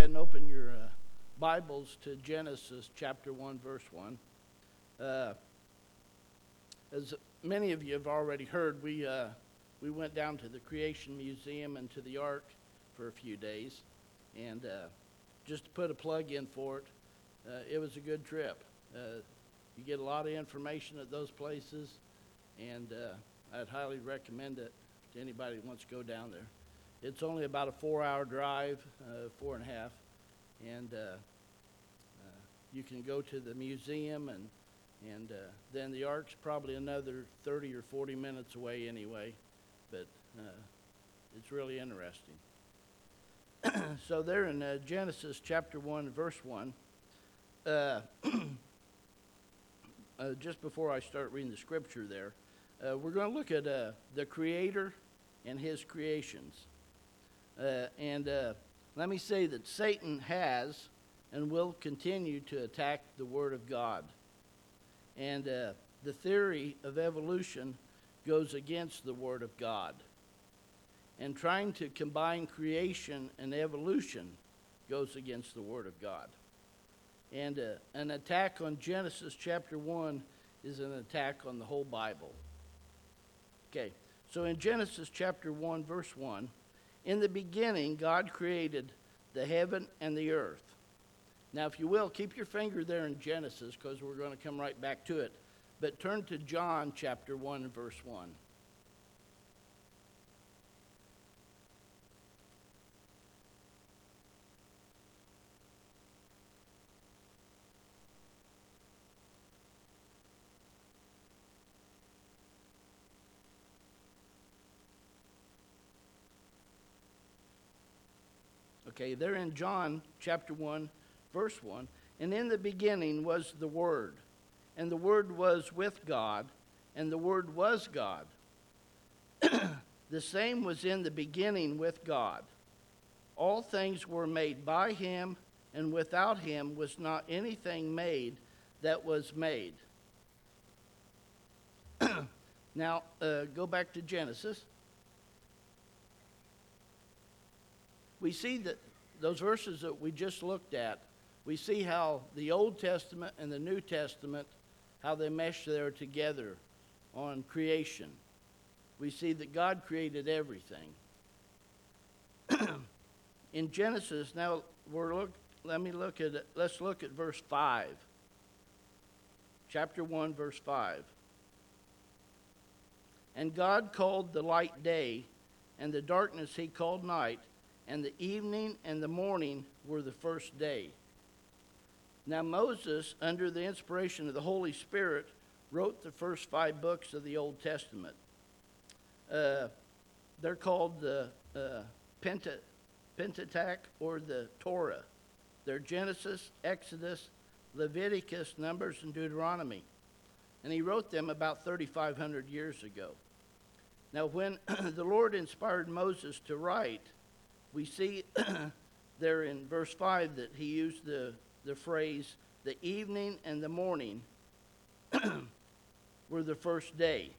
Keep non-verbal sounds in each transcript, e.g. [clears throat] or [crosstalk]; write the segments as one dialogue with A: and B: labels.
A: and open your uh, Bibles to Genesis chapter 1, verse 1. Uh, as many of you have already heard, we, uh, we went down to the Creation Museum and to the Ark for a few days. And uh, just to put a plug in for it, uh, it was a good trip. Uh, you get a lot of information at those places, and I'd highly recommend it to anybody who wants to go down there. It's only about a four-hour drive, uh, four and a half, and uh, uh, you can go to the museum, and and uh, then the Ark's probably another 30 or 40 minutes away anyway, but it's really interesting. [clears throat] so there in uh, Genesis chapter one, verse one. Uh, [clears throat] uh, just before I start reading the scripture, there, we're going to look at the Creator and His creations. Uh, and uh, let me say that Satan has and will continue to attack the Word of God. And uh, the theory of evolution goes against the Word of God. And trying to combine creation and evolution goes against the Word of God. And uh, an attack on Genesis chapter 1 is an attack on the whole Bible. Okay, so in Genesis chapter 1, verse 1, in the beginning, God created the heaven and the earth. Now, if you will, keep your finger there in Genesis because we're going to come right back to it. But turn to John chapter 1 and verse 1. Okay, there in John chapter 1, verse 1. And in the beginning was the Word, and the Word was with God, and the Word was God. [clears throat] the same was in the beginning with God. All things were made by him, and without him was not anything made that was made. [clears throat] now, uh, go back to Genesis. We see that those verses that we just looked at, we see how the Old Testament and the New Testament, how they mesh there together on creation. We see that God created everything. [clears throat] In Genesis, now we're look, let me look at. Let's look at verse 5. Chapter 1, verse 5. And God called the light day, and the darkness he called night and the evening and the morning were the first day. Now, Moses, under the inspiration of the Holy Spirit, wrote the first five books of the Old Testament. Uh, they're called the uh, Pentateuch or the Torah. They're Genesis, Exodus, Leviticus, Numbers, and Deuteronomy. And he wrote them about 3,500 years ago. Now, when [clears throat] the Lord inspired Moses to write, we see [clears throat] there in verse 5 that he used the, the phrase, the evening and the morning [clears throat] were the first day.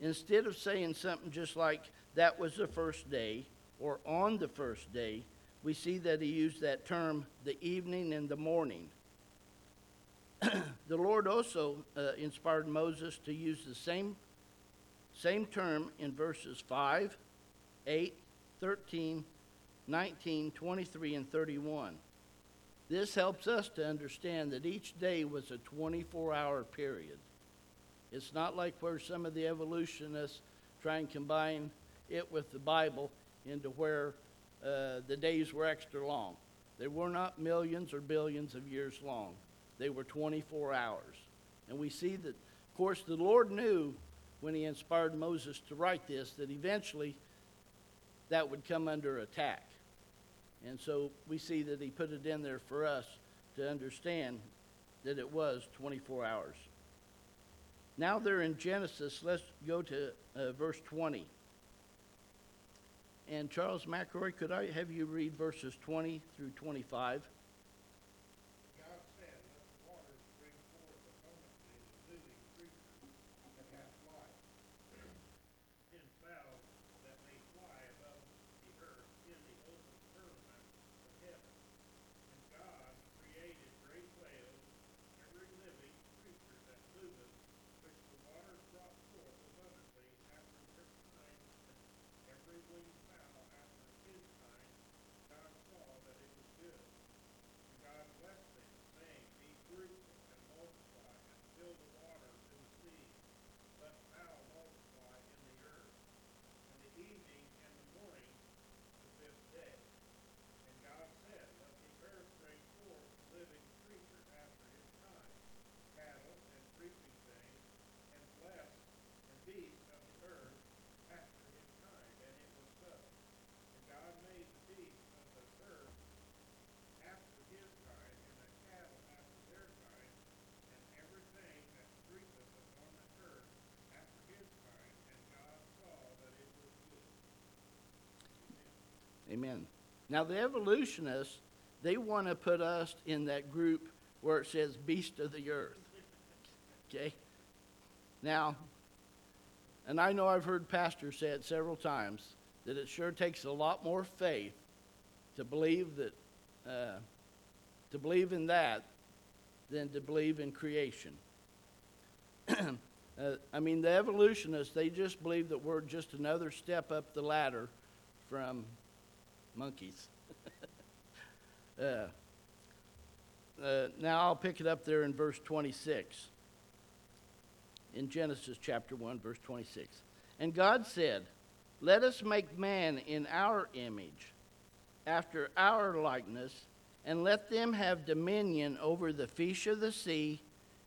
A: Instead of saying something just like, that was the first day, or on the first day, we see that he used that term, the evening and the morning. [clears throat] the Lord also uh, inspired Moses to use the same, same term in verses 5, 8, 13, 19, 23, and 31. This helps us to understand that each day was a 24 hour period. It's not like where some of the evolutionists try and combine it with the Bible into where uh, the days were extra long. They were not millions or billions of years long, they were 24 hours. And we see that, of course, the Lord knew when He inspired Moses to write this that eventually that would come under attack. And so we see that he put it in there for us to understand that it was 24 hours. Now they're in Genesis. Let's go to uh, verse 20. And Charles McRoy, could I have you read verses 20 through 25? Amen. Now, the evolutionists, they want to put us in that group where it says beast of the earth. Okay? Now, and I know I've heard pastors say it several times that it sure takes a lot more faith to believe that, uh, to believe in that than to believe in creation. [clears throat] uh, I mean, the evolutionists, they just believe that we're just another step up the ladder from monkeys. [laughs] uh, uh, now I'll pick it up there in verse 26. In Genesis chapter 1, verse 26. And God said, Let us make man in our image, after our likeness, and let them have dominion over the fish of the sea,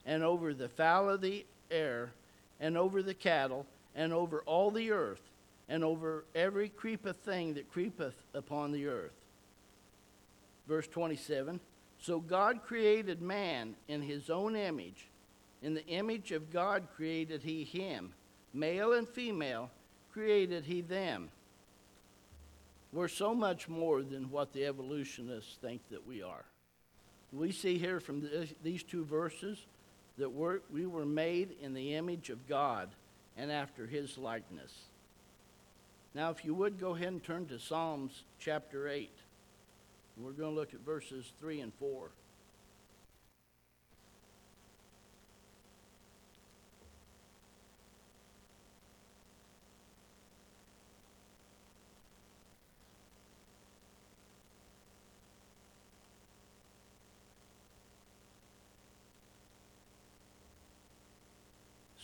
A: and over the fowl of the air, and over the cattle, and over all the earth, and over every creepeth thing that creepeth upon the earth. Verse 27 So God created man in his own image. In the image of God created he him. Male and female created he them. We're so much more than what the evolutionists think that we are. We see here from this, these two verses that we were made in the image of God and after his likeness. Now, if you would go ahead and turn to Psalms chapter 8. We're going to look at verses 3 and 4.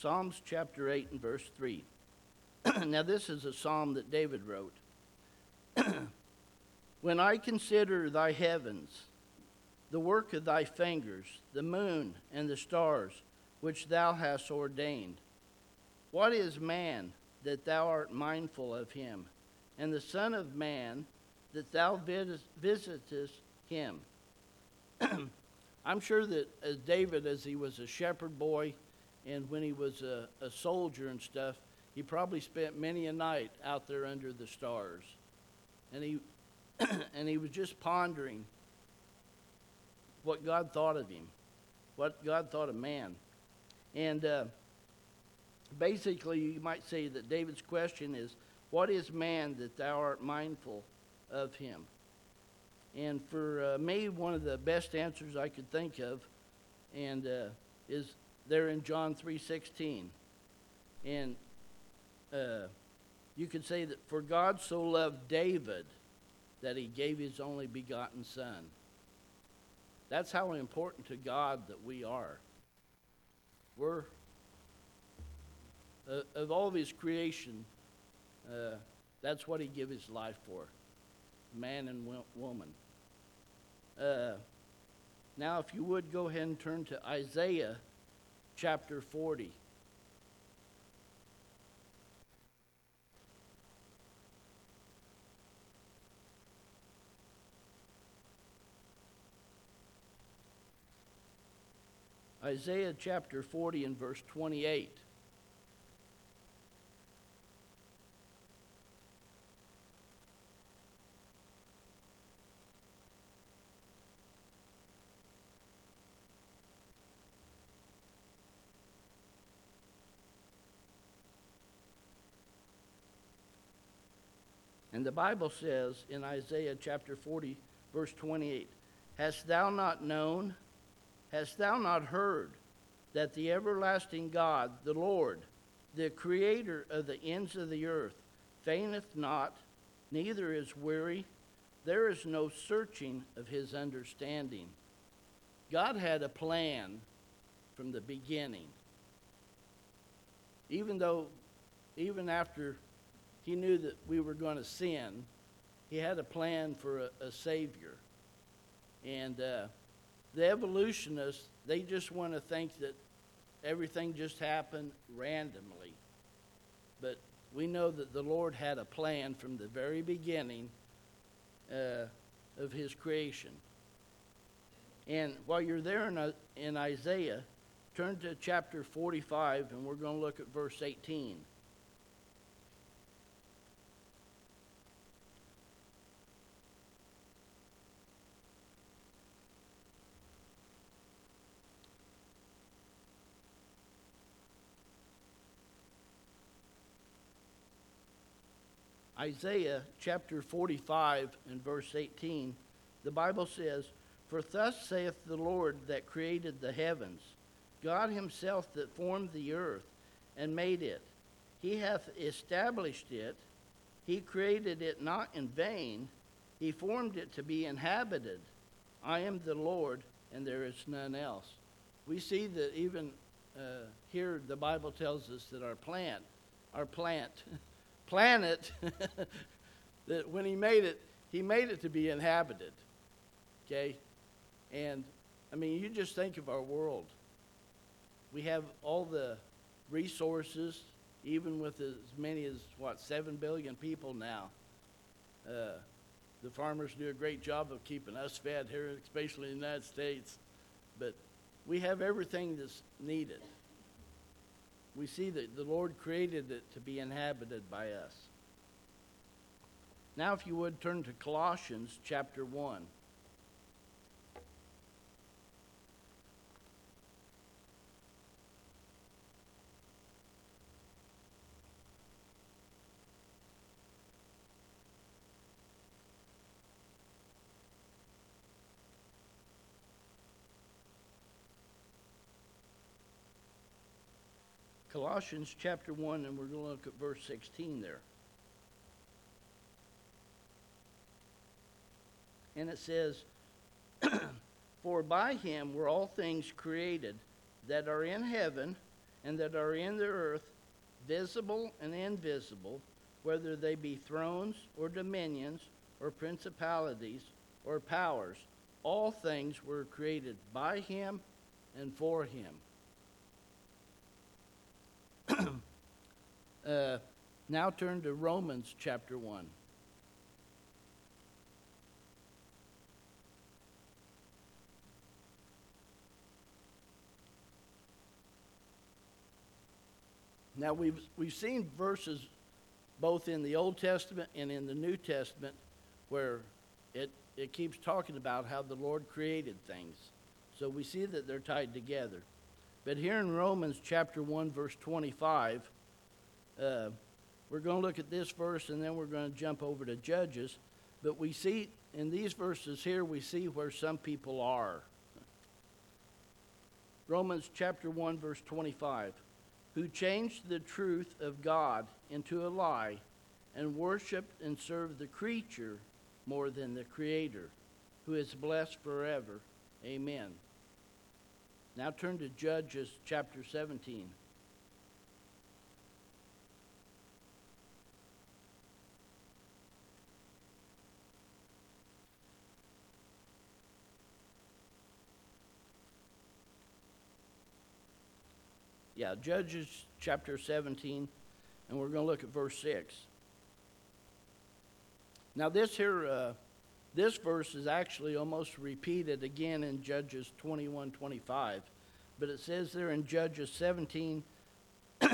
A: Psalms chapter 8 and verse 3. [clears throat] now, this is a psalm that David wrote. [clears throat] when I consider thy heavens, the work of thy fingers, the moon and the stars, which thou hast ordained, what is man that thou art mindful of him, and the Son of Man that thou visitest him? [clears throat] I'm sure that as David, as he was a shepherd boy, and when he was a, a soldier and stuff, he probably spent many a night out there under the stars. And he, [clears throat] and he was just pondering what God thought of him, what God thought of man. And uh, basically, you might say that David's question is, What is man that thou art mindful of him? And for uh, me, one of the best answers I could think of and uh, is there in John 3:16. And uh, you could say that for God so loved David that he gave his only begotten son. That's how important to God that we are. We're, uh, of all of his creation, uh, that's what he gave his life for man and woman. Uh, now, if you would go ahead and turn to Isaiah chapter 40. Isaiah chapter 40 and verse 28. And the Bible says in Isaiah chapter 40, verse 28, Hast thou not known, hast thou not heard, that the everlasting God, the Lord, the creator of the ends of the earth, fainteth not, neither is weary, there is no searching of his understanding. God had a plan from the beginning. Even though, even after he knew that we were going to sin. He had a plan for a, a Savior. And uh, the evolutionists, they just want to think that everything just happened randomly. But we know that the Lord had a plan from the very beginning uh, of His creation. And while you're there in, uh, in Isaiah, turn to chapter 45, and we're going to look at verse 18. Isaiah chapter 45 and verse 18, the Bible says, For thus saith the Lord that created the heavens, God himself that formed the earth and made it. He hath established it. He created it not in vain. He formed it to be inhabited. I am the Lord, and there is none else. We see that even uh, here the Bible tells us that our plant, our plant, [laughs] planet, [laughs] that when he made it, he made it to be inhabited. Okay? And I mean, you just think of our world. We have all the resources, even with as many as, what, 7 billion people now. Uh, the farmers do a great job of keeping us fed here, especially in the United States. But we have everything that's needed. We see that the Lord created it to be inhabited by us. Now, if you would turn to Colossians chapter 1. Colossians chapter 1, and we're going to look at verse 16 there. And it says, [clears throat] For by him were all things created that are in heaven and that are in the earth, visible and invisible, whether they be thrones or dominions or principalities or powers. All things were created by him and for him. Uh, now turn to Romans chapter 1. Now we've we've seen verses both in the Old Testament and in the New Testament where it it keeps talking about how the Lord created things. So we see that they're tied together. But here in Romans chapter 1, verse 25, uh, we're going to look at this verse and then we're going to jump over to Judges. But we see in these verses here, we see where some people are. Romans chapter 1, verse 25. Who changed the truth of God into a lie and worshiped and served the creature more than the Creator, who is blessed forever. Amen. Now turn to Judges chapter 17. Yeah, Judges chapter 17, and we're going to look at verse 6. Now, this here, uh, this verse is actually almost repeated again in Judges 21 25, but it says there in Judges 17, [clears throat]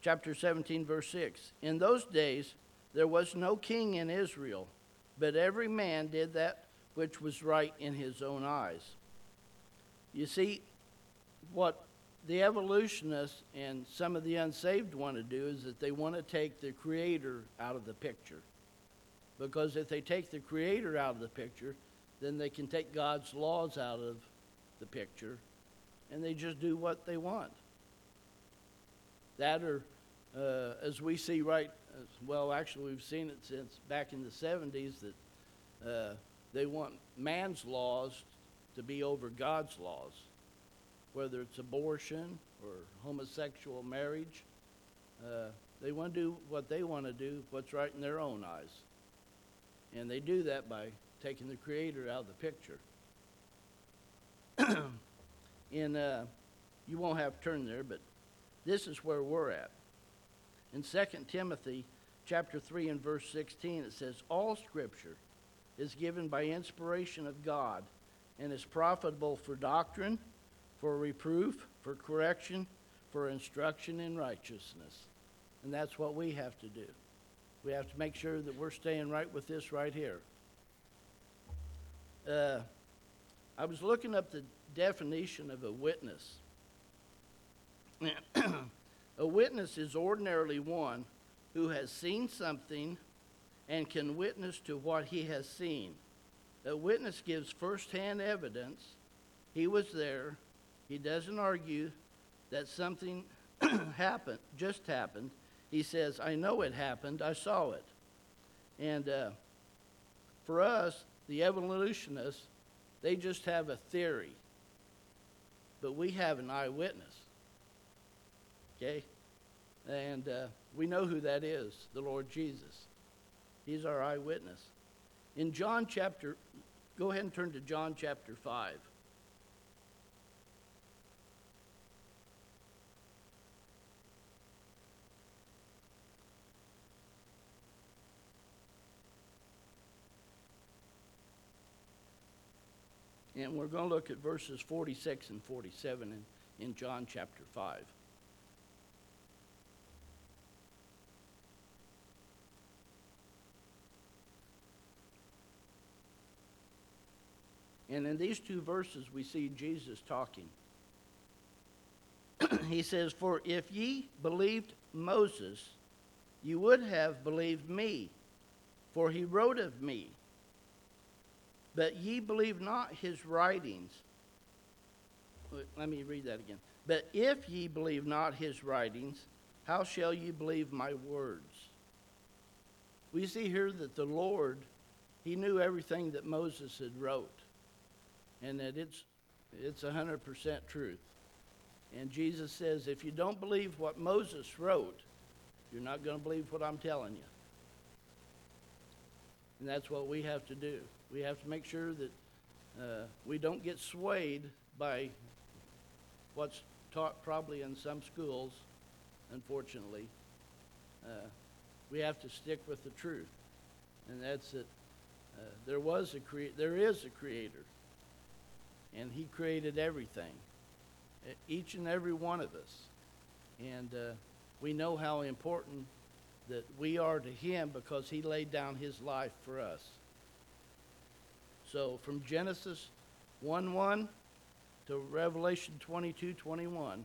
A: chapter 17, verse 6 In those days there was no king in Israel, but every man did that which was right in his own eyes. You see, what the evolutionists and some of the unsaved want to do is that they want to take the creator out of the picture. Because if they take the Creator out of the picture, then they can take God's laws out of the picture and they just do what they want. That or, uh, as we see right, well, actually, we've seen it since back in the 70s that uh, they want man's laws to be over God's laws, whether it's abortion or homosexual marriage. Uh, they want to do what they want to do, what's right in their own eyes. And they do that by taking the Creator out of the picture. [clears throat] and uh, you won't have to turn there, but this is where we're at. In 2 Timothy chapter 3 and verse 16, it says, All Scripture is given by inspiration of God and is profitable for doctrine, for reproof, for correction, for instruction in righteousness. And that's what we have to do. We have to make sure that we're staying right with this right here. Uh, I was looking up the definition of a witness. [clears throat] a witness is ordinarily one who has seen something and can witness to what he has seen. A witness gives firsthand evidence. He was there. He doesn't argue that something [clears throat] happened, just happened. He says, I know it happened. I saw it. And uh, for us, the evolutionists, they just have a theory. But we have an eyewitness. Okay? And uh, we know who that is the Lord Jesus. He's our eyewitness. In John chapter, go ahead and turn to John chapter 5. And we're going to look at verses 46 and 47 in, in John chapter 5. And in these two verses, we see Jesus talking. [clears throat] he says, For if ye believed Moses, you would have believed me, for he wrote of me. But ye believe not his writings. Let me read that again. But if ye believe not his writings, how shall ye believe my words? We see here that the Lord, he knew everything that Moses had wrote, and that it's it's 100% truth. And Jesus says, if you don't believe what Moses wrote, you're not going to believe what I'm telling you. And that's what we have to do. We have to make sure that uh, we don't get swayed by what's taught probably in some schools, unfortunately. Uh, we have to stick with the truth. And that's that uh, there was a crea- there is a creator. And he created everything. Each and every one of us. And uh, we know how important that we are to him because he laid down his life for us. So from Genesis 1 1 to Revelation 22 21,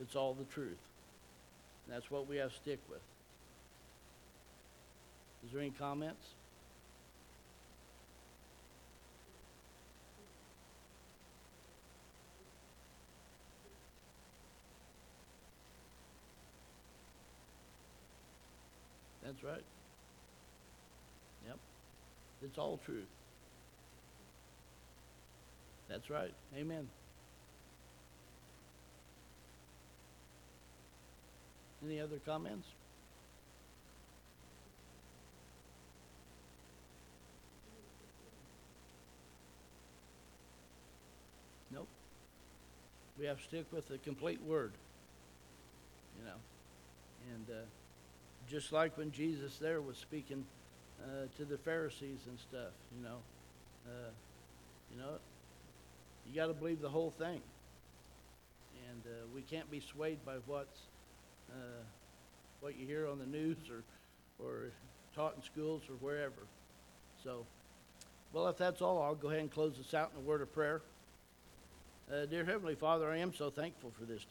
A: it's all the truth. And that's what we have to stick with. Is there any comments? That's right. Yep. It's all truth. That's right. Amen. Any other comments? Nope. We have to stick with the complete word. You know. And uh, just like when Jesus there was speaking uh, to the Pharisees and stuff, you know. Uh, you know, you got to believe the whole thing. And uh, we can't be swayed by what's uh, what you hear on the news or or taught in schools or wherever. So, well, if that's all, I'll go ahead and close this out in a word of prayer. Uh, dear Heavenly Father, I am so thankful for this